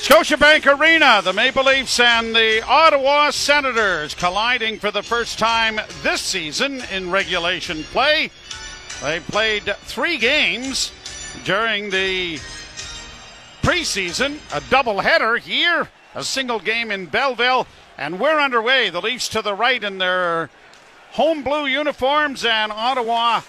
Scotiabank Arena, the Maple Leafs and the Ottawa Senators colliding for the first time this season in regulation play. They played three games during the preseason, a doubleheader here, a single game in Belleville, and we're underway. The Leafs to the right in their home blue uniforms, and Ottawa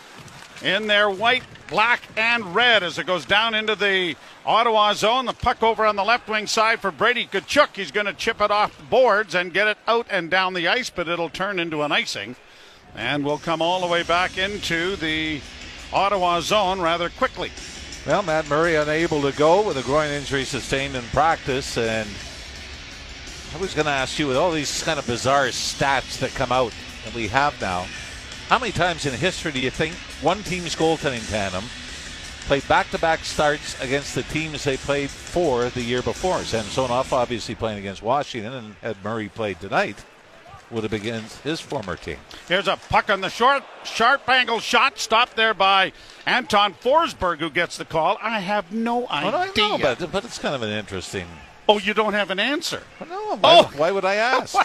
in their white, black, and red as it goes down into the Ottawa zone. The puck over on the left wing side for Brady Tkachuk. He's going to chip it off the boards and get it out and down the ice, but it'll turn into an icing. And we'll come all the way back into the Ottawa zone rather quickly. Well, Matt Murray unable to go with a groin injury sustained in practice. And I was going to ask you, with all these kind of bizarre stats that come out that we have now, how many times in history do you think one team's goaltending tandem played back-to-back starts against the teams they played for the year before? Samsonov obviously playing against Washington, and had Murray played tonight, would have been against his former team. Here's a puck on the short, sharp angle shot, stopped there by Anton Forsberg, who gets the call. I have no idea. Well, I know, but, but it's kind of an interesting. Oh, you don't have an answer? No, why, Oh. why would I ask?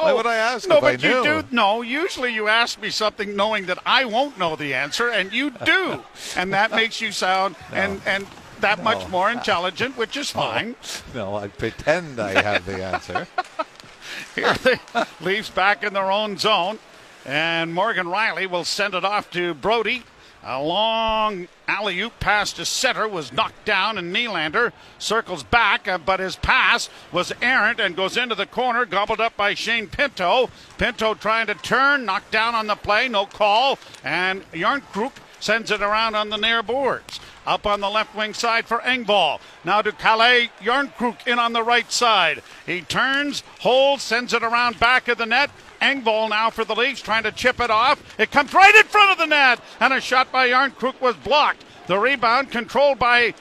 No, Why would I ask No, but you do. No, usually you ask me something knowing that I won't know the answer, and you do, and that makes you sound and and that much more intelligent, which is fine. No, I pretend I have the answer. Here the Leafs back in their own zone, and Morgan Rielly will send it off to Brodie. A long alley oop pass to center was knocked down, and Nylander circles back, uh, but his pass was errant and goes into the corner, gobbled up by Shane Pinto. Pinto trying to turn, knocked down on the play, no call, and Järnkrok sends it around on the near boards. Up on the left wing side for Engvall. Now to Calle Järnkrok in on the right side. He turns, holds, sends it around back of the net. Engvall now for the Leafs trying to chip it off. It comes right in front of the net, and a shot by Järnkrok was blocked. The rebound controlled by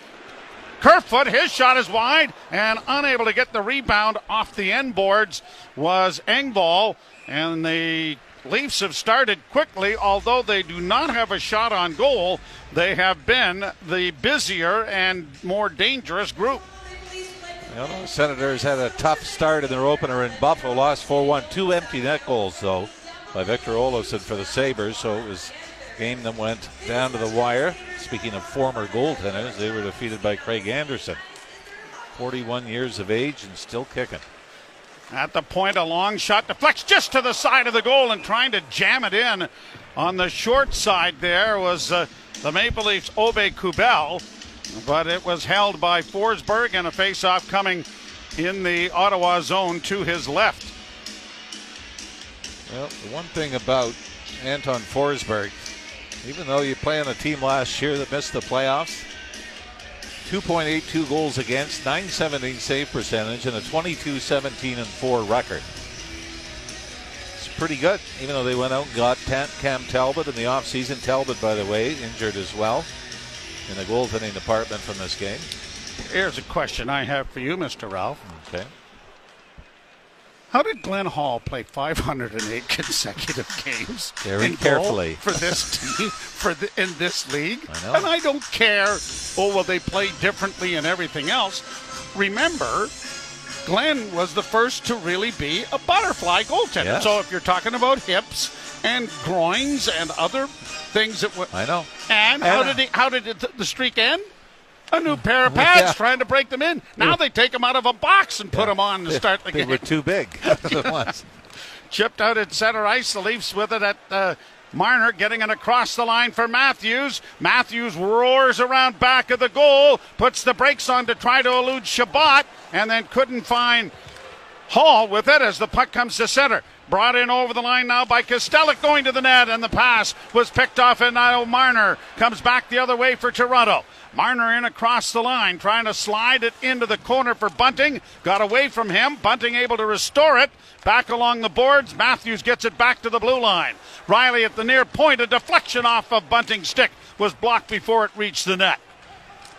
Kerfoot, his shot is wide and unable to get the rebound off the end boards was Engvall. And the Leafs have started quickly, although they do not have a shot on goal. They have been the busier and more dangerous group. Know, the Senators had a tough start in their opener in Buffalo, lost 4 1. Two empty net goals, though, by Victor Olofsson for the Sabres. So it was a game that went down to the wire. Speaking of former goaltenders, they were defeated by Craig Anderson. 41 years of age and still kicking. At the point, a long shot deflects just to the side of the goal and trying to jam it in on the short side there was uh, the Maple Leafs' Aube-Kubel, but it was held by Forsberg and a face-off coming in the Ottawa zone to his left. Well, the one thing about Anton Forsberg, even though you play on a team last year that missed the playoffs, 2.82 goals against, 917 save percentage, and a 22 17 and 4 record. It's pretty good, even though they went out and got Cam Talbot in the offseason. Talbot, by the way, injured as well in the goaltending department from this game. Here's a question I have for you, Mr. Ralph. Okay. How did Glenn Hall play 508 consecutive games? Very carefully. for this team, for the, in this league. I know. And I don't care. Oh well, they play differently and everything else. Remember, Glenn was the first to really be a butterfly goaltender. Yes. So if you're talking about hips and groins and other things that were, I know. and, how And- did he, how did it, the streak end? A new pair of pads Yeah. trying to break them in. Now they take them out of a box and put them on to start the they game. They were too big. That's what it was. Chipped out at center ice. The Leafs with it at uh, Marner, getting it across the line for Matthews. Matthews roars around back of the goal, puts the brakes on to try to elude Chabot, and then couldn't find Holl with it as the puck comes to center. Brought in over the line now by Kastelic going to the net, and the pass was picked off, and now Marner comes back the other way for Toronto. Marner in across the line, trying to slide it into the corner for Bunting. Got away from him. Bunting able to restore it. Back along the boards. Matthews gets it back to the blue line. Rielly at the near point. A deflection off of Bunting's stick was blocked before it reached the net.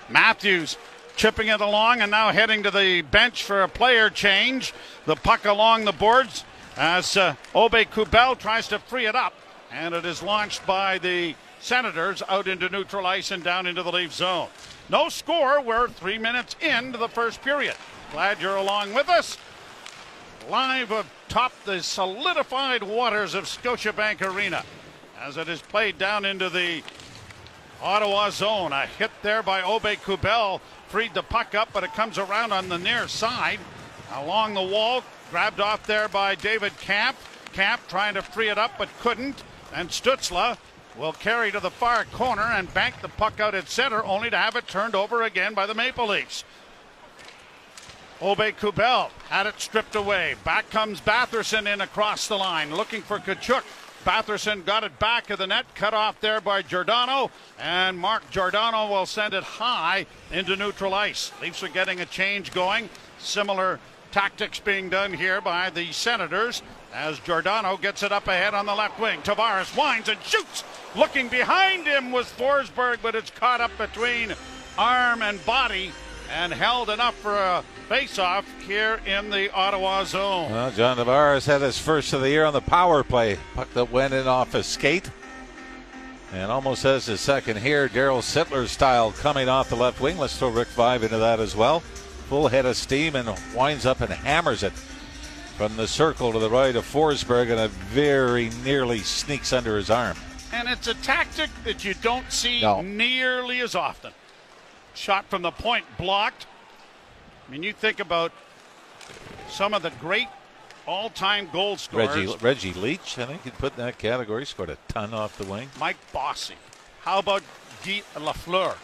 Matthews chipping it along and now heading to the bench for a player change. The puck along the boards as uh, Aube-Kubel tries to free it up. And it is launched by the Senators out into neutral ice and down into the Leaf zone. No score. We're three minutes into the first period. Glad you're along with us. Live atop the solidified waters of Scotiabank Arena as it is played down into the Ottawa zone. A hit there by Aube-Kubel freed the puck up, but it comes around on the near side along the wall. Grabbed off there by David Kampf. Kampf trying to free it up, but couldn't. And Stützle will carry to the far corner and bank the puck out at center, only to have it turned over again by the Maple Leafs. Aube-Kubel had it stripped away. Back comes Batherson in across the line, looking for Tkachuk. Batherson got it back of the net, cut off there by Giordano, and Mark Giordano will send it high into neutral ice. Leafs are getting a change going. Similar tactics being done here by the Senators as Giordano gets it up ahead on the left wing. Tavares winds and shoots. Looking behind him was Forsberg, but it's caught up between arm and body and held enough for a face-off here in the Ottawa zone. Well, John Tavares had his first of the year on the power play. Puck that went in off his skate. And almost has his second here. Daryl Sittler style coming off the left wing. Let's throw Rick Vaive into that as well full head of steam and winds up and hammers it from the circle to the right of Forsberg, and it very nearly sneaks under his arm. And it's a tactic that you don't see no. nearly as often. Shot from the point blocked. I mean, you think about some of the great all-time goal scorers. Reggie, Reggie Leach, I think he'd put in that category. Scored a ton off the wing. Mike Bossy. How about Guy Lafleur?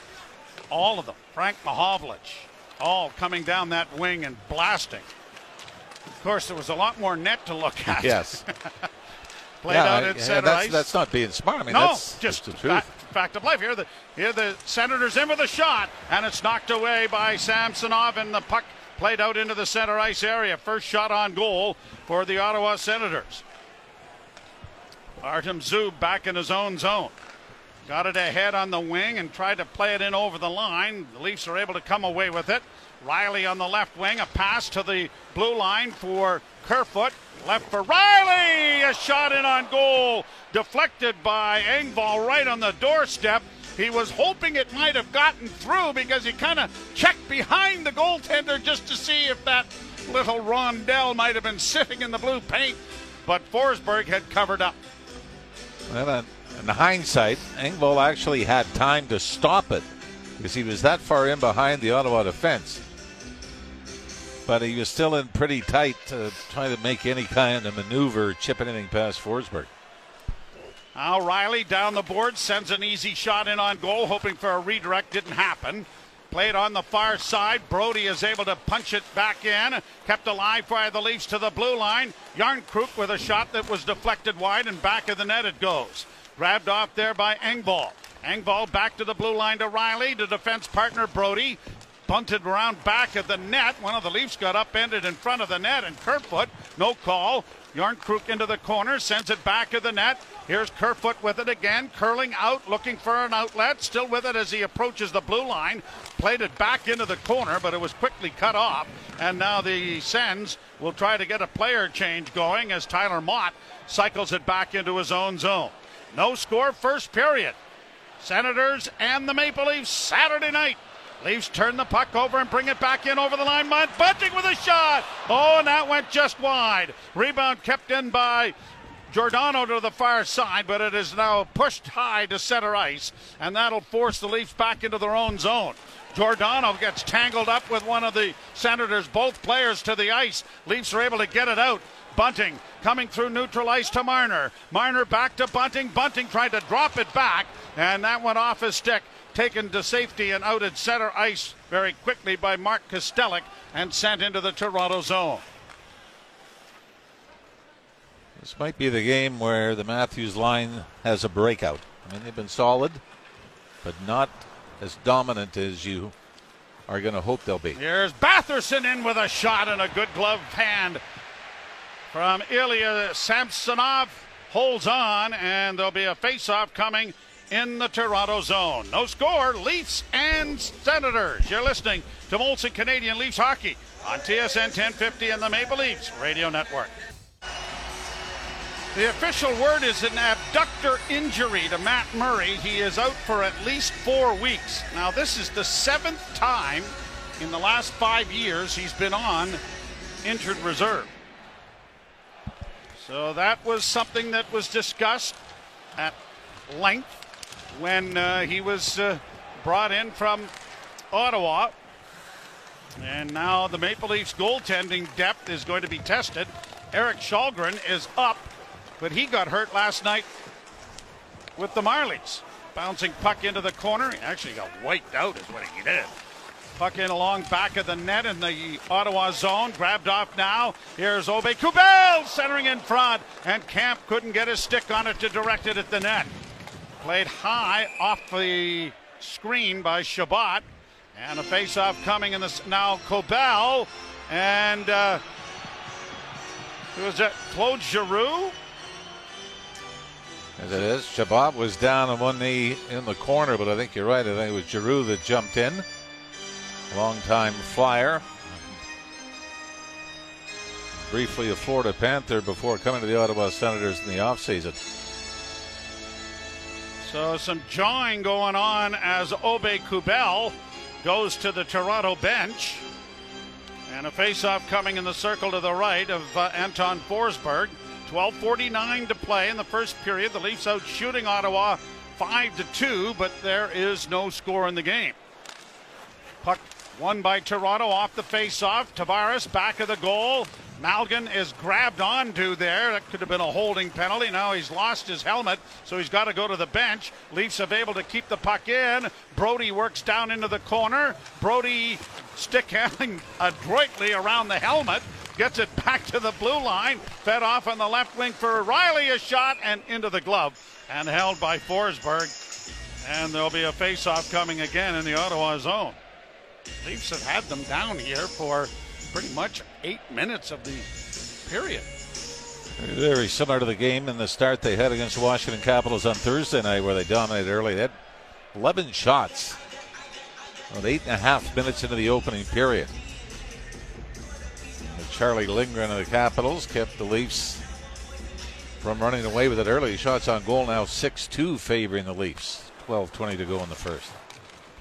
All of them. Frank Mahovlich all coming down that wing and blasting. Of course, there was a lot more net to look at. Yes. Played yeah, out at yeah, center that's, ice. That's not being smart. I mean, no, that's just the truth. Fact, fact of life. Here the here the Senators in with a shot, and it's knocked away by Samsonov, and the puck played out into the center ice area. First shot on goal for the Ottawa Senators. Artem Zub back in his own zone. Got it ahead on the wing and tried to play it in over the line. The Leafs are able to come away with it. Rielly on the left wing, a pass to the blue line for Kerfoot. Left for Rielly, a shot in on goal, deflected by Engvall right on the doorstep. He was hoping it might have gotten through because he kind of checked behind the goaltender just to see if that little rondelle might have been sitting in the blue paint, but Forsberg had covered up. Well, in hindsight, Engvall actually had time to stop it because he was that far in behind the Ottawa defense. But he was still in pretty tight, to try to make any kind of maneuver, chip anything past Forsberg. Now Rielly down the board sends an easy shot in on goal, hoping for a redirect. Didn't happen. Played on the far side. Brodie is able to punch it back in. Kept alive by the Leafs to the blue line. Järnkrok with a shot that was deflected wide and back of the net it goes. Grabbed off there by Engvall. Engvall back to the blue line to Rielly, to defense partner Brodie. Bunted around back of the net. One of the Leafs got upended in front of the net, and Kerfoot, no call. Järnkrok into the corner, sends it back of the net. Here's Kerfoot with it again, curling out, looking for an outlet. Still with it as he approaches the blue line. Played it back into the corner, but it was quickly cut off. And now the Sens will try to get a player change going as Tyler Motte cycles it back into his own zone. No score, first period. Senators and the Maple Leafs Saturday night. Leafs turn the puck over and bring it back in over the line. Bunting with a shot. Oh, and that went just wide. Rebound kept in by Giordano to the far side, but it is now pushed high to center ice, and that'll force the Leafs back into their own zone. Giordano gets tangled up with one of the Senators, both players to the ice. Leafs are able to get it out. Bunting coming through neutral ice to Marner. Marner back to Bunting. Bunting tried to drop it back, and that went off his stick. Taken to safety and out at center ice very quickly by Mark Kastelic and sent into the Toronto zone. This might be the game where the Matthews line has a breakout. I mean, they've been solid, but not as dominant as you are going to hope they'll be. Here's Batherson in with a shot and a good glove hand from Ilya Samsonov. Holds on, and there'll be a face-off coming in the Toronto zone. No score, Leafs and Senators. You're listening to Molson Canadian Leafs Hockey on TSN 1050 and the Maple Leafs Radio Network. The official word is an abductor injury to Matt Murray. He is out for at least four weeks. Now, this is the seventh time in the last five years he's been on injured reserve. So that was something that was discussed at length when uh, he was uh, brought in from Ottawa. And now the Maple Leafs goaltending depth is going to be tested. Eric Källgren is up, but he got hurt last night with the Marlies. Bouncing puck into the corner. Actually got wiped out, is what he did. Puck in along back of the net in the Ottawa zone. Grabbed off now. Here's Aube-Kubel centering in front. And Kampf couldn't get his stick on it to direct it at the net. Played high off the screen by Chabot. And a face-off coming in this now Kubel. And uh, who was that? Claude Giroux? As it is, Chabot was down on one knee in the corner, but I think you're right. I think it was Giroux that jumped in. Long-time flyer. Briefly a Florida Panther before coming to the Ottawa Senators in the offseason. So some jawing going on as Aube-Kubel goes to the Toronto bench. And a face-off coming in the circle to the right of uh, Anton Forsberg. 12:49 to play in the first period. The Leafs out shooting Ottawa five to two, but there is no score in the game. Puck won by Toronto off the face-off. Tavares back of the goal. Malgin is grabbed onto there. That could have been a holding penalty. Now he's lost his helmet, so he's got to go to the bench. Leafs have able to keep the puck in. Brodie works down into the corner. Brodie stick handling adroitly around the helmet. Gets it back to the blue line. Fed off on the left wing for Rielly. A shot and into the glove. And held by Forsberg. And there'll be a face-off coming again in the Ottawa zone. Leafs have had them down here for pretty much eight minutes of the period. Very similar to the game in the start they had against Washington Capitals on Thursday night, where they dominated early. They had 11 shots, about eight and a half minutes into the opening period. Charlie Lindgren of the Capitals kept the Leafs from running away with it early. Shots on goal now 6 2 favoring the Leafs. 12 20 to go in the first.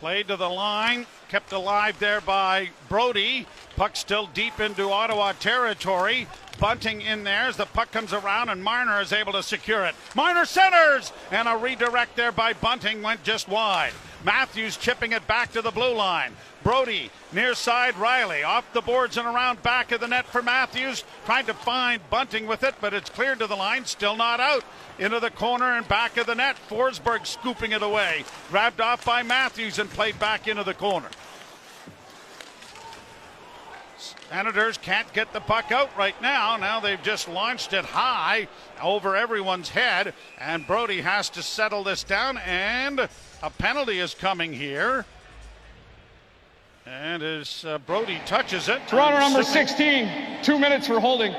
Played to the line, kept alive there by Brodie. Puck still deep into Ottawa territory. Bunting in there as the puck comes around and Marner is able to secure it. Marner centers and a redirect there by Bunting went just wide. Matthews chipping it back to the blue line. Brodie near side Rielly off the boards and around back of the net for Matthews. Trying to find Bunting with it, but it's cleared to the line, still not out. Into the corner and back of the net. Forsberg scooping it away. Grabbed off by Matthews and played back into the corner. Senators can't get the puck out right now. Now they've just launched it high over everyone's head, and Brodie has to settle this down. And a penalty is coming here. And as uh, Brodie touches it, Toronto number 16, two minutes for holding.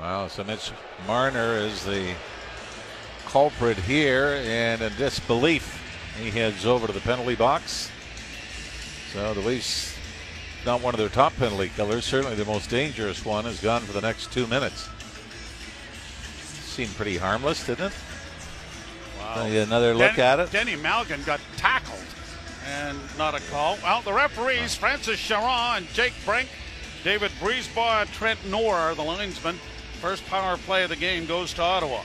Wow, so Mitch Marner is the culprit here, and in disbelief, he heads over to the penalty box. So the Leafs not one of their top penalty killers. Certainly the most dangerous one is gone for the next two minutes. Seemed pretty harmless, didn't it? Wow. Another look Den- at it. Denny Malgin got tackled and not a call. Well, the referees, Francis Charron and Jake Brenk, David Brisebois and Trent Knorr are the linesmen. First power play of the game goes to Ottawa.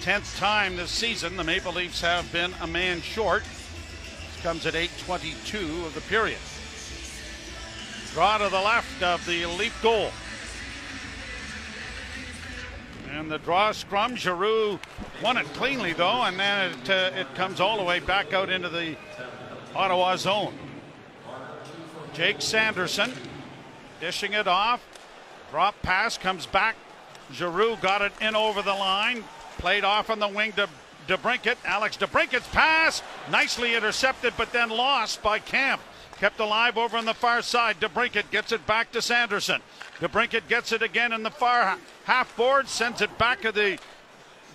Tenth time this season, the Maple Leafs have been a man short. This comes at 8:22 of the period. Draw to the left of the Leaf goal. And the draw scrum, Giroux won it cleanly though, and then it, uh, it comes all the way back out into the Ottawa zone. Jake Sanderson dishing it off. Drop pass comes back. Giroux got it in over the line. Played off on the wing to DeBrincat. Alex DeBrincat's pass nicely intercepted, but then lost by Kampf. Kept alive over on the far side. DeBrincat gets it back to Sanderson. DeBrincat gets it again in the far half board, sends it back to the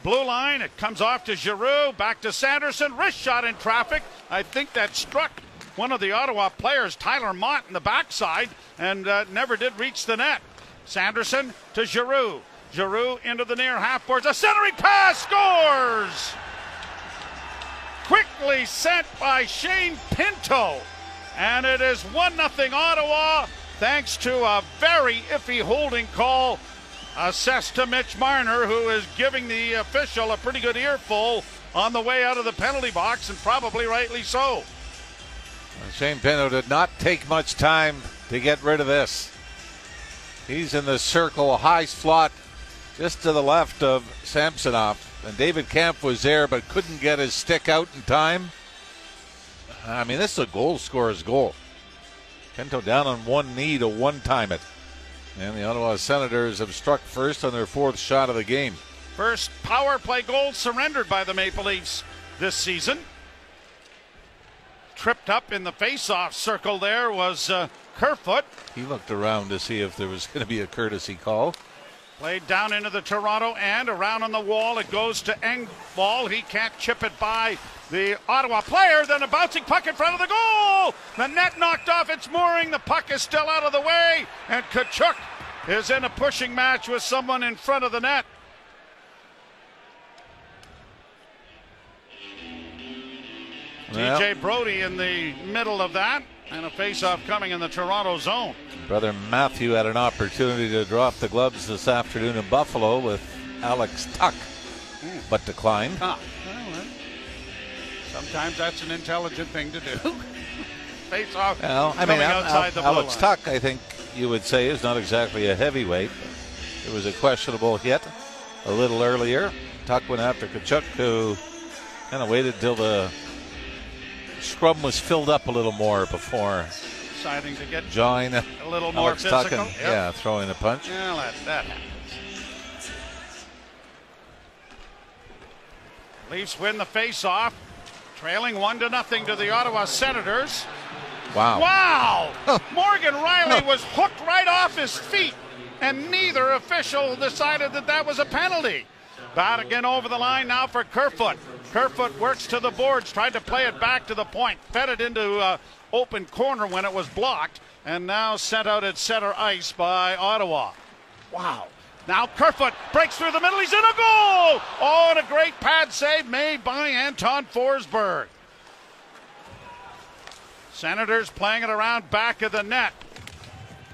blue line. It comes off to Giroux, back to Sanderson. Wrist shot in traffic. I think that struck one of the Ottawa players, Tyler Motte, in the backside and uh, never did reach the net. Sanderson to Giroux. Giroux into the near half boards. A centering pass scores! Quickly sent by Shane Pinto. And it is 1 0 Ottawa thanks to a very iffy holding call assessed to Mitch Marner, who is giving the official a pretty good earful on the way out of the penalty box, and probably rightly so. Shane Pinto did not take much time to get rid of this. He's in the circle, high slot, just to the left of Samsonov. And David Kampf was there but couldn't get his stick out in time. I mean, this is a goal scorer's goal. Pinto down on one knee to one time it. And the Ottawa Senators have struck first on their fourth shot of the game. First power play goal surrendered by the Maple Leafs this season. Tripped up in the face-off circle there was uh, Kerfoot. He looked around to see if there was going to be a courtesy call. Played down into the Toronto end, around on the wall. It goes to Engvall. He can't chip it by the Ottawa player. Then a bouncing puck in front of the goal. The net knocked off its mooring. The puck is still out of the way. And Tkachuk is in a pushing match with someone in front of the net. Well, TJ Brodie in the middle of that. And a face-off coming in the Toronto zone. Brother Matthew had an opportunity to drop the gloves this afternoon in Buffalo with Alex Tuch, but declined. Ah, well, sometimes that's an intelligent thing to do. Face off. Well, I mean, Al- outside Al- the Alex. Tuch, I think you would say, is not exactly a heavyweight. It was a questionable hit a little earlier. Tuch went after Tkachuk, who kind of waited till the scrum was filled up a little more before deciding to get join a little more Alex physical. and, Yep. yeah, throwing a punch. Yeah, that, that happens. Leafs win the face-off, trailing one to nothing to the Ottawa Senators. Wow. Wow! Morgan Rielly was hooked right off his feet, and neither official decided that that was a penalty. Bat again over the line now for Kerfoot. Kerfoot works to the boards, tried to play it back to the point, fed it into uh, open corner when it was blocked, and now sent out at center ice by Ottawa. Wow. Now Kerfoot breaks through the middle. He's in a goal! Oh, and a great pad save made by Anton Forsberg. Senators playing it around back of the net.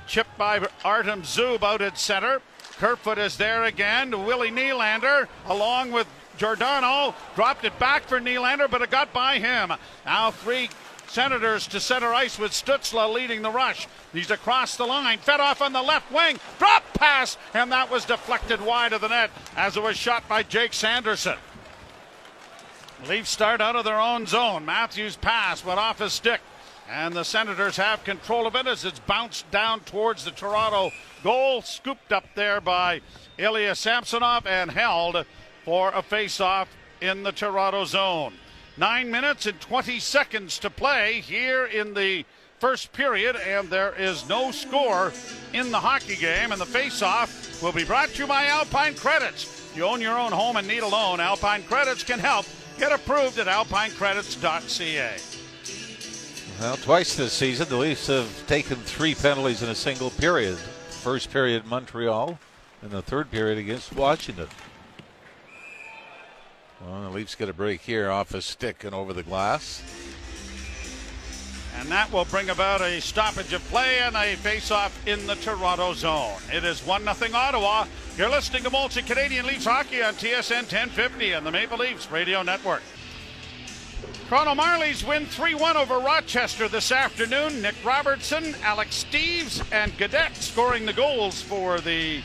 Chipped by Artem Zub out at center. Kerfoot is there again. Willie Nylander along with Giordano dropped it back for Nylander, but it got by him. Now three Senators to center ice with Stützle leading the rush. He's across the line, fed off on the left wing, drop pass, and that was deflected wide of the net as it was shot by Jake Sanderson. Leafs start out of their own zone. Matthews' pass went off his stick, and the Senators have control of it as it's bounced down towards the Toronto goal, scooped up there by Ilya Samsonov and held for a face-off in the Toronto zone. Nine minutes and 20 seconds to play here in the first period, and there is no score in the hockey game. And the face-off will be brought to you by Alpine Credits. You own your own home and need a loan. Alpine Credits can help. Get approved at alpinecredits.ca. Well, twice this season, the Leafs have taken three penalties in a single period. First period, Montreal, and the third period against Washington. Well, the Leafs get a break here off a stick and over the glass. And that will bring about a stoppage of play and a face-off in the Toronto zone. It is 1-0 Ottawa. You're listening to Molson Canadian Leafs Hockey on TSN 1050 and the Maple Leafs Radio Network. Toronto Marlies win 3-1 over Rochester this afternoon. Nick Robertson, Alex Steeves, and Gaudette scoring the goals for the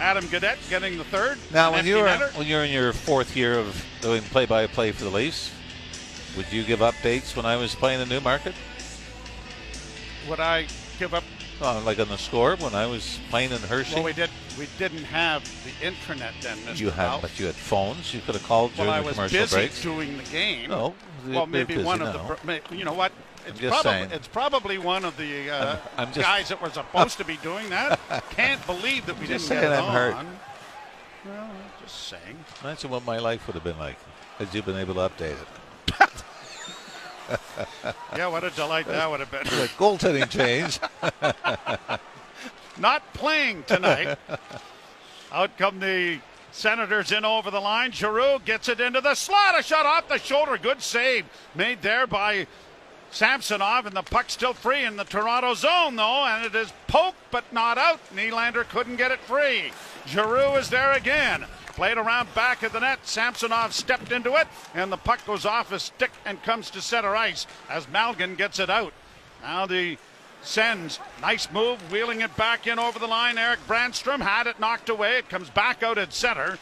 Adam Gaudette getting the third. Now, when you're netter. when you're in your fourth year of doing play-by-play for the Leafs, would you give updates when I was playing in Newmarket? would I give up Oh, like on the score when I was playing in Hershey. Well, we did. We didn't have the internet then, Mr. you had, but you had phones. You could have called Well, during I the was commercial busy breaks. doing the game. No, Well, maybe busy one of now. the. You know what? It's probably it's probably one of the uh, I'm- I'm just- guys that were supposed to be doing that. Can't believe that we Just didn't get it I'm hurt. on. Well, just saying. Imagine what my life would have been like had you been able to update it. yeah, what a delight that would have been. The goaltending change. Not playing tonight. Out come the Senators in over the line. Giroux gets it into the slot. A shot off the shoulder. Good save made there by Samsonov, and the puck still free in the Toronto zone, though, and it is poked but not out. Nylander couldn't get it free. Giroux is there again. Played around back of the net. Samsonov stepped into it, and the puck goes off his stick and comes to center ice as Malgin gets it out. Now the Sends. nice move, wheeling it back in over the line. Eric Brannstrom had it knocked away. It comes back out at center,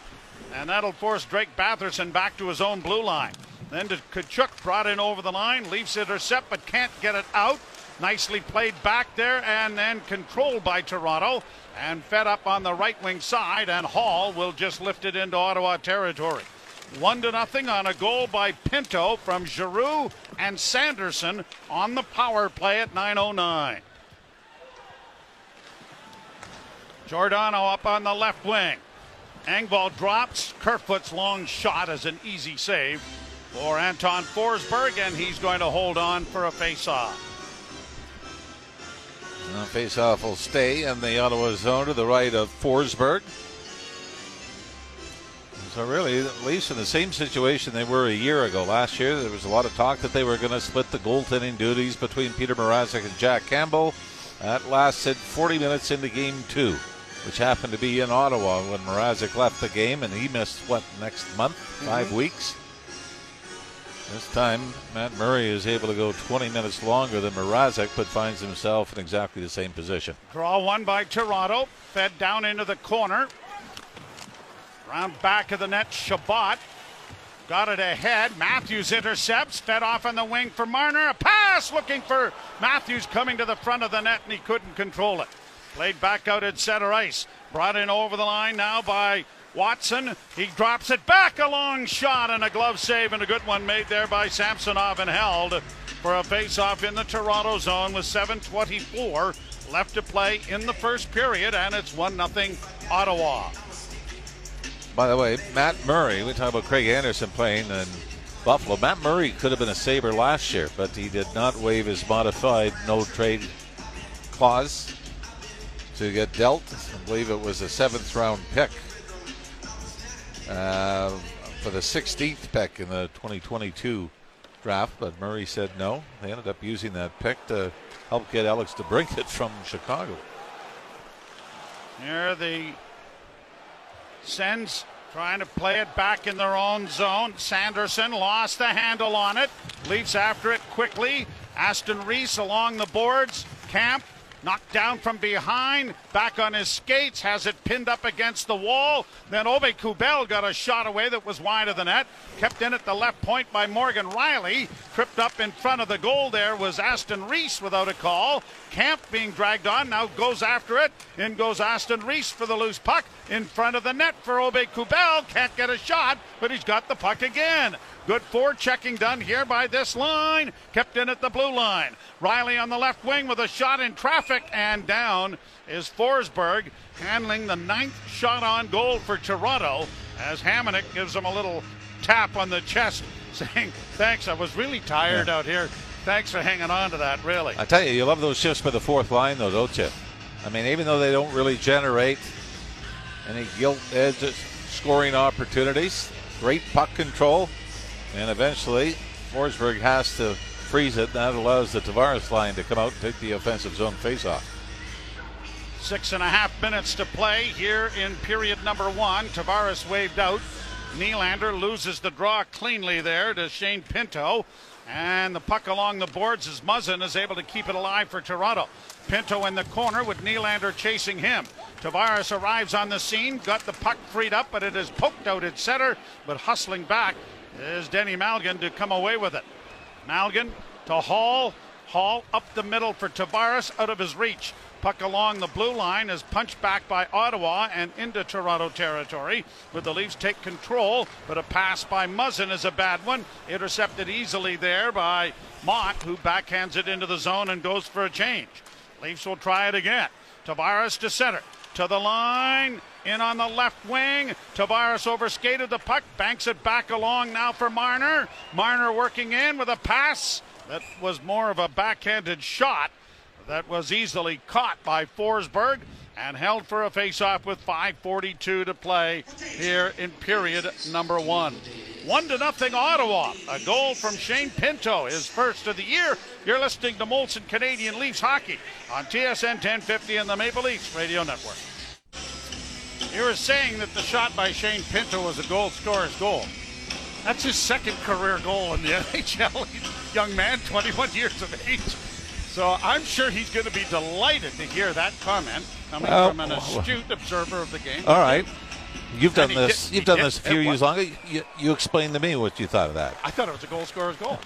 and that'll force Drake Batherson back to his own blue line. Then to Tkachuk brought in over the line, Leafs intercept but can't get it out. Nicely played back there and then controlled by Toronto and fed up on the right wing side, and Holl will just lift it into Ottawa territory. One to nothing on a goal by Pinto from Giroux and Sanderson on the power play at 9:09. Giordano up on the left wing. Engvall drops. Kerfoot's long shot is an easy save for Anton Forsberg, and he's going to hold on for a face-off. The face-off will stay in the Ottawa zone to the right of Forsberg. So really, at least in the same situation they were a year ago. Last year, there was a lot of talk that they were going to split the goaltending duties between Peter Mrazek and Jack Campbell. That lasted 40 minutes into Game Two, which happened to be in Ottawa when Mrazek left the game, and he missed what next month, 5 mm-hmm. weeks. This time, Matt Murray is able to go 20 minutes longer than Mrazek, but finds himself in exactly the same position. Draw one by Toronto, fed down into the corner. Round back of the net, Chabot. Got it ahead. Matthews intercepts, fed off on the wing for Marner. A pass looking for Matthews coming to the front of the net, and he couldn't control it. Played back out at center ice. Brought in over the line now by Watson, he drops it back. A long shot and a glove save, and a good one made there by Samsonov and held for a face-off in the Toronto zone with 7:24 left to play in the first period, and it's one 0 Ottawa. By the way, Matt Murray. We talk about Craig Anderson playing in Buffalo. Matt Murray could have been a Sabre last year, but he did not waive his modified no trade clause to get dealt. I believe it was a seventh round pick uh, for the 16th pick in the 2022 draft, but Murray said no. They ended up using that pick to help get Alex DeBrincat from Chicago. Here the Sens trying to play it back in their own zone. Sanderson lost the handle on it. Leafs after it quickly. Aston Reese along the boards. Kampf Knocked down from behind, back on his skates, has it pinned up against the wall. Then Aube-Kubel got a shot away that was wide of the net. Kept in at the left point by Morgan Rielly. Tripped up in front of the goal there was Aston Reese without a call. Kampf being dragged on, now goes after it. In goes Aston Reese for the loose puck in front of the net for Aube-Kubel. Can't get a shot, but he's got the puck again. Good checking done here by this line. Kept in at the blue line. Rielly on the left wing with a shot in traffic, and down is Forsberg, handling the ninth shot on goal for Toronto as Hamonic gives him a little tap on the chest, saying, Thanks, I was really tired yeah. out here. Thanks for hanging on to that, really. I tell you, you love those shifts by the fourth line, though, don't you? I mean, even though they don't really generate any gilt edge scoring opportunities, great puck control. And eventually, Forsberg has to freeze it. That allows the Tavares line to come out and take the offensive zone faceoff. Six and a half minutes to play here in period number one. Tavares waved out. Nylander loses the draw cleanly there to Shane Pinto. And the puck along the boards as Muzzin is able to keep it alive for Toronto. Pinto in the corner with Nylander chasing him. Tavares arrives on the scene, got the puck freed up, but it is poked out at center, but hustling back is Denny Malgin to come away with it. Malgin to Holl. Holl up the middle for Tavares out of his reach. Puck along the blue line is punched back by Ottawa and into Toronto territory. With the Leafs take control, but a pass by Muzzin is a bad one. Intercepted easily there by Motte, who backhands it into the zone and goes for a change. Leafs will try it again. Tavares to center. To the line. In on the left wing. Tavares overskated the puck, banks it back along now for Marner. Marner working in with a pass. that was more of a backhanded shot that was easily caught by Forsberg and held for a face-off with 5:42 to play here in period number one. One to nothing Ottawa. A goal from Shane Pinto, his first of the year. You're listening to Molson Canadian Leafs hockey on TSN 1050 and the Maple Leafs Radio Network. You were saying that the shot by Shane Pinto was a goal scorer's goal. That's his second career goal in the NHL. Young man, 21 years of age. So I'm sure he's going to be delighted to hear that comment coming Well, from an astute observer of the game. All right. You've done this. did- You've done did- this a few years longer. You, you explain to me what you thought of that. I thought it was a goal scorer's goal.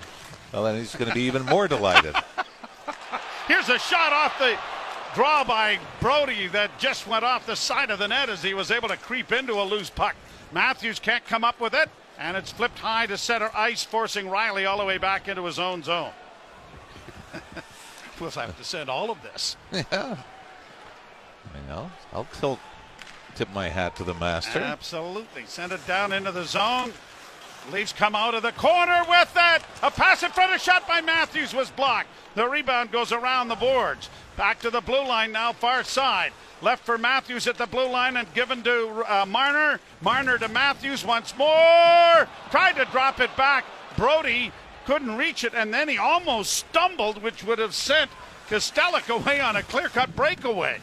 Well, then he's going to be even more delighted. Here's a shot off the draw by Brodie that just went off the side of the net as he was able to creep into a loose puck. Matthews can't come up with it, and it's flipped high to center ice, forcing Rielly all the way back into his own zone. we'll have to send all of this. yeah. You know, I'll tilt, tip my hat to the master. Absolutely. Send it down into the zone. Leafs come out of the corner with it. A pass in front of shot by Matthews was blocked. The rebound goes around the boards. Back to the blue line now, far side. Left for Matthews at the blue line and given to uh, Marner. Marner to Matthews once more. Tried to drop it back. Brodie couldn't reach it, and then he almost stumbled, which would have sent Kastelic away on a clear cut breakaway.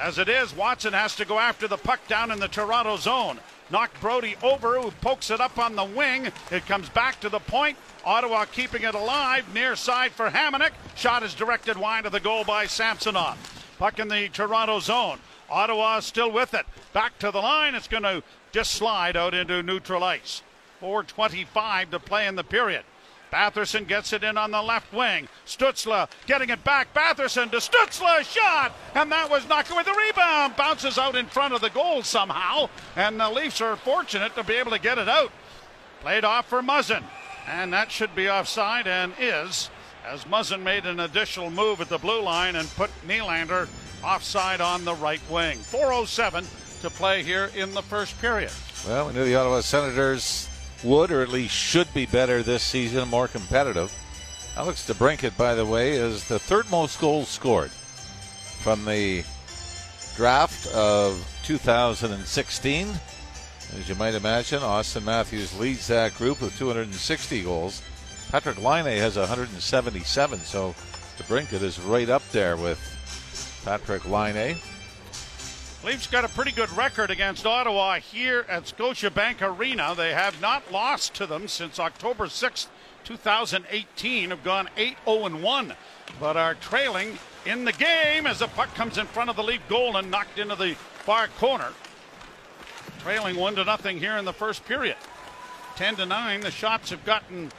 As it is, Watson has to go after the puck down in the Toronto zone. Knocked Brodie over, who pokes it up on the wing. It comes back to the point. Ottawa keeping it alive. Near side for Hamonic. Shot is directed wide of the goal by Samsonov. Puck in the Toronto zone. Ottawa still with it. Back to the line. It's going to just slide out into neutral ice. 4.25 to play in the period. Batherson gets it in on the left wing. Stützle getting it back. Batherson to Stützle, shot, and that was not with the rebound. Bounces out in front of the goal somehow, and the Leafs are fortunate to be able to get it out. Played off for Muzzin, and that should be offside and is, as Muzzin made an additional move at the blue line and put Nylander offside on the right wing. 4.07 to play here in the first period. Well, we knew the Ottawa Senators would, or at least should be better this season, more competitive. Alex DeBrincat, by the way, is the third most goals scored from the draft of 2016. As you might imagine, Auston Matthews leads that group with 260 goals. Patrick Laine has 177, so DeBrincat is right up there with Patrick Laine. Leafs got a pretty good record against Ottawa here at Scotiabank Arena. They have not lost to them since October 6th, 2018. Have gone 8 0 1, but are trailing in the game as the puck comes in front of the Leaf goal and knocked into the far corner. Trailing 1 to nothing here in the first period. 10 to 9. The shots have gotten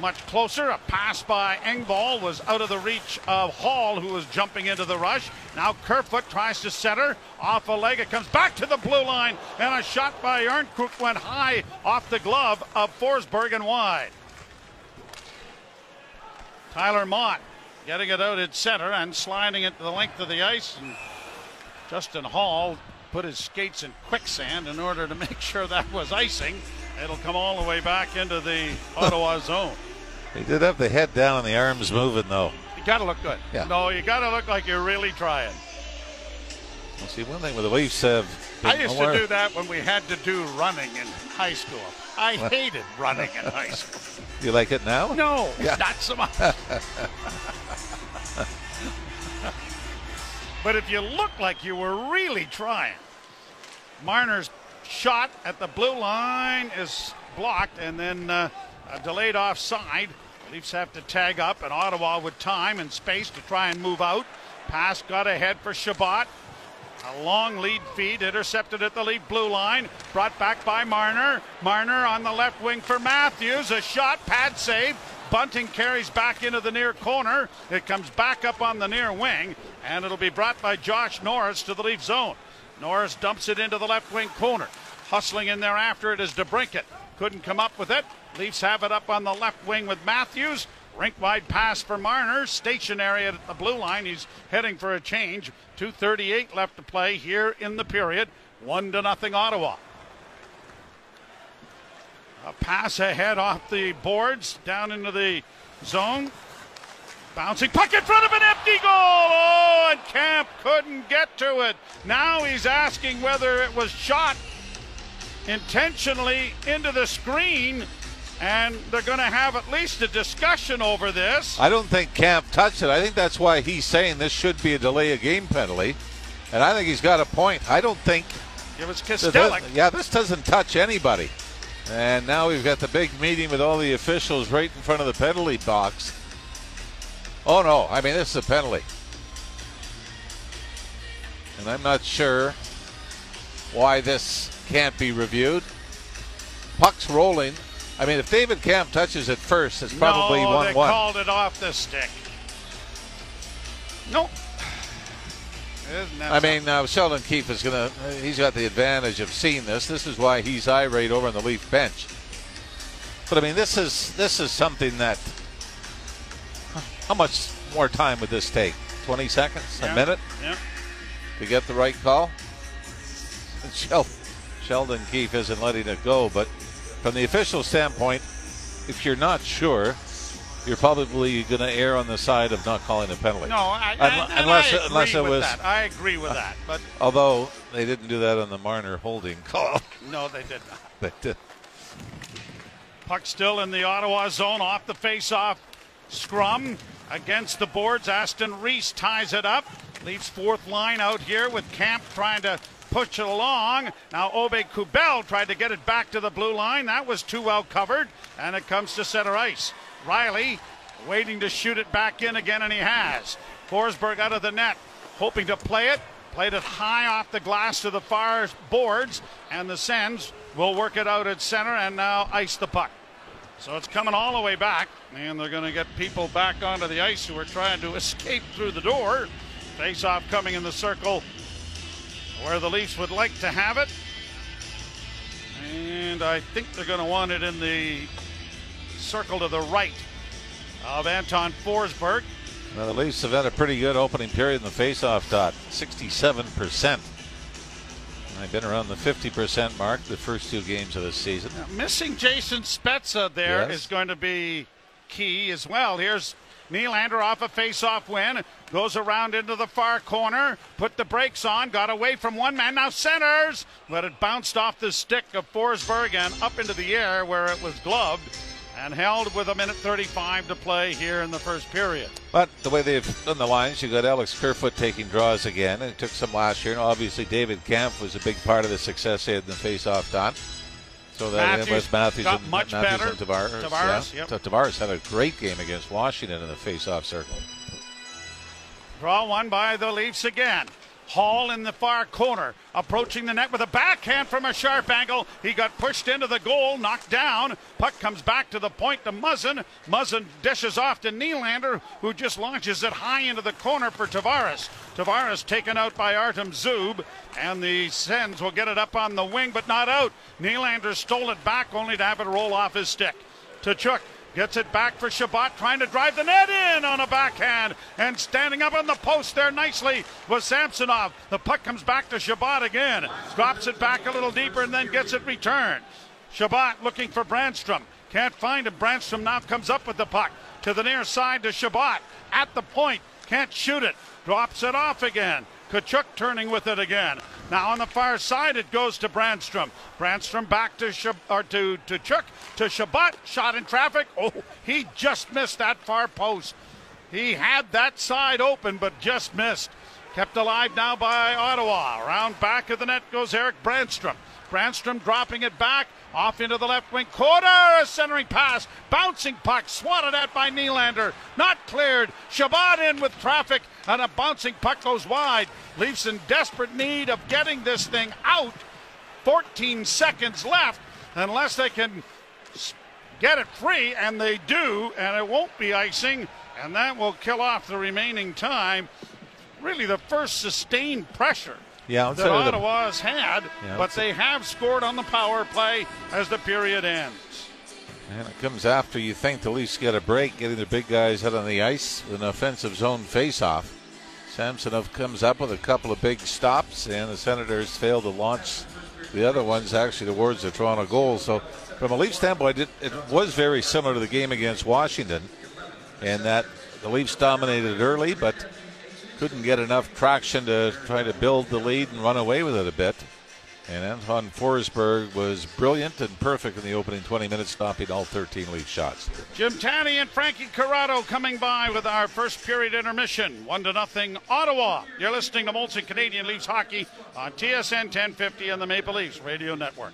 much closer. A pass by Engvall was out of the reach of Holl, who was jumping into the rush. Now Kerfoot tries to center off a leg. It comes back to the blue line, and a shot by Järnkrok went high off the glove of Forsberg and wide. Tyler Motte getting it out at center and sliding it to the length of the ice. And Justin Holl put his skates in quicksand in order to make sure that was icing. It'll come all the way back into the Ottawa zone. He did have the head down and the arms moving, though. You gotta look good. Yeah. No, you gotta look like you're really trying. Well, see, one thing with the Leafs have. I used more- to do that when we had to do running in high school. I hated running in high school. You like it now? No, Yeah. not so much. but if you look like you were really trying, Marner's shot at the blue line is blocked and then uh, uh, delayed offside. Leafs have to tag up, and Ottawa with time and space to try and move out. Pass got ahead for Chabot. A long lead feed intercepted at the lead blue line, brought back by Marner. Marner on the left wing for Matthews. A shot, pad save. Bunting carries back into the near corner. It comes back up on the near wing, and it'll be brought by Josh Norris to the Leaf zone. Norris dumps it into the left wing corner. Hustling in there after it is DeBrincat. Couldn't come up with it. Leafs have it up on the left wing with Matthews. Rink wide pass for Marner. Stationary at the blue line. He's heading for a change. 2.38 left to play here in the period. One to nothing Ottawa. A pass ahead off the boards down into the zone. Bouncing puck in front of an empty goal. Oh, and Kampf couldn't get to it. Now he's asking whether it was shot intentionally into the screen, and they're going to have at least a discussion over this. I don't think Kampf touched it. I think that's why he's saying this should be a delay of game penalty. And I think he's got a point. I don't think. It was Kastelic. Yeah, this doesn't touch anybody. And now we've got the big meeting with all the officials right in front of the penalty box. Oh no, I mean this is a penalty. And I'm not sure why this can't be reviewed. Puck's rolling. I mean, if David Kampf touches it first, it's probably no, 1 they 1. called it off the stick. Nope. Isn't that I mean, uh, Sheldon Keefe is going to, he's got the advantage of seeing this. This is why he's irate over on the Leaf bench. But I mean, this is this is something that. How much more time would this take? 20 seconds? Yeah. A minute Yeah. to get the right call? Sheldon Keefe isn't letting it go, but from the official standpoint, if you're not sure, you're probably going to err on the side of not calling a penalty. No, I, Un- I, and unless- I agree unless it with was- that. I agree with that, but Although they didn't do that on the Marner holding call. no, they did not. But, uh, Puck still in the Ottawa zone, off the face-off scrum against the boards. Aston Reese ties it up. Leaves fourth line out here with Kampf trying to push it along. Now Aube-Kubel tried to get it back to the blue line. That was too well covered, and it comes to center ice. Rielly waiting to shoot it back in again, and he has. Forsberg out of the net, hoping to play it. Played it high off the glass to the far boards, and the Sens will work it out at center and now ice the puck. So it's coming all the way back, and they're going to get people back onto the ice who are trying to escape through the door. Face off coming in the circle where the Leafs would like to have it. And I think they're going to want it in the circle to the right of Anton Forsberg. well, the Leafs have had a pretty good opening period in the faceoff dot 67%. They've been around the 50% mark the first two games of the season. Now, missing Jason Spezza there is Yes. going to be key as well. Here's Nylander off a face-off win, goes around into the far corner, put the brakes on, got away from one man, now centers, but it bounced off the stick of Forsberg and up into the air where it was gloved and held with a minute 35 to play here in the first period. But the way they've done the lines, you got Alex Kerfoot taking draws again. It took some last year. And obviously, David Kampf was a big part of the success they had in the faceoff dot. So that Matthews was Matthews got and much Matthews better. and Tavares. Tavares, yeah. yep. Tavares had a great game against Washington in the faceoff circle. Draw one by the Leafs again. Holl in the far corner, approaching the net with a backhand from a sharp angle. He got pushed into the goal, knocked down. Puck comes back to the point to Muzzin. Muzzin dishes off to Nylander, who just launches it high into the corner for Tavares. Tavares taken out by Artem Zub, and the Sens will get it up on the wing, but not out. Nylander stole it back, only to have it roll off his stick. Tkachuk Gets it back for Chabot, trying to drive the net in on a backhand. And standing up on the post there nicely was Samsonov. The puck comes back to Chabot again. Drops it back a little deeper and then gets it returned. Chabot looking for Brännström. Can't find him. Brännström now comes up with the puck to the near side to Chabot. At the point. Can't shoot it. Drops it off again. Tkachuk turning with it again. Now on the far side, it goes to Brännström. Brännström back to Shab- or to to Chuk to Chabot. Shot in traffic. Oh, he just missed that far post. He had that side open, but just missed. Kept alive now by Ottawa. Around back of the net goes Erik Brännström. Brännström dropping it back off into the left wing corner. A centering pass, bouncing puck, swatted at by Nylander. Not cleared. Chabot in with traffic, and a bouncing puck goes wide. Leafs in desperate need of getting this thing out. 14 seconds left, unless they can get it free, and they do, and it won't be icing, and that will kill off the remaining time. Really, the first sustained pressure Yeah, that Ottawa has had, Yeah, but they have scored on the power play as the period ends. And it comes after you think the Leafs get a break, getting the big guys out on the ice with an offensive zone face-off. Samsonov comes up with a couple of big stops, and the Senators fail to launch The other one's actually towards the Toronto goal. So, from a Leaf standpoint, it, it was very similar to the game against Washington, in that the Leafs dominated early, but couldn't get enough traction to try to build the lead and run away with it a bit. And Anton Forsberg was brilliant and perfect in the opening 20 minutes, stopping all 13 Leaf shots. Jim Tanney and Frankie Corrado coming by with our first period intermission. One to nothing, Ottawa. You're listening to Molson Canadian Leafs hockey on TSN 1050 and the Maple Leafs Radio Network.